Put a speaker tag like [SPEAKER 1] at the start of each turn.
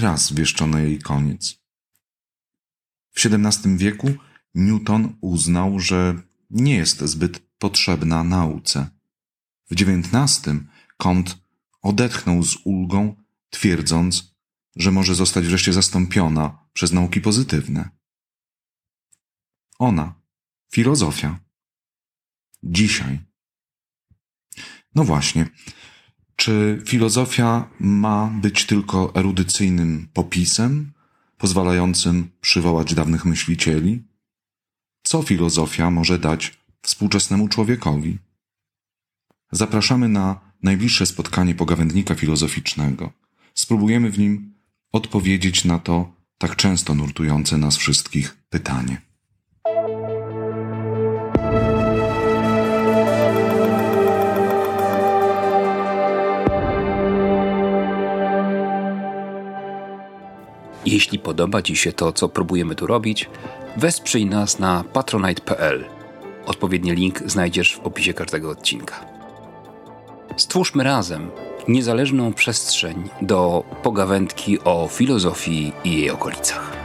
[SPEAKER 1] raz wieszczono jej koniec. W XVII wieku Newton uznał, że nie jest zbyt potrzebna nauce. W XIX Comte odetchnął z ulgą, twierdząc, że może zostać wreszcie zastąpiona przez nauki pozytywne. Ona, filozofia. Dzisiaj. No właśnie, czy filozofia ma być tylko erudycyjnym popisem, pozwalającym przywołać dawnych myślicieli? Co filozofia może dać współczesnemu człowiekowi? Zapraszamy na najbliższe spotkanie pogawędnika filozoficznego. Spróbujemy w nim odpowiedzieć na to tak często nurtujące nas wszystkich pytanie.
[SPEAKER 2] Jeśli podoba Ci się to, co próbujemy tu robić, wesprzyj nas na patronite.pl. Odpowiedni link znajdziesz w opisie każdego odcinka. Stwórzmy razem niezależną przestrzeń do pogawędki o filozofii i jej okolicach.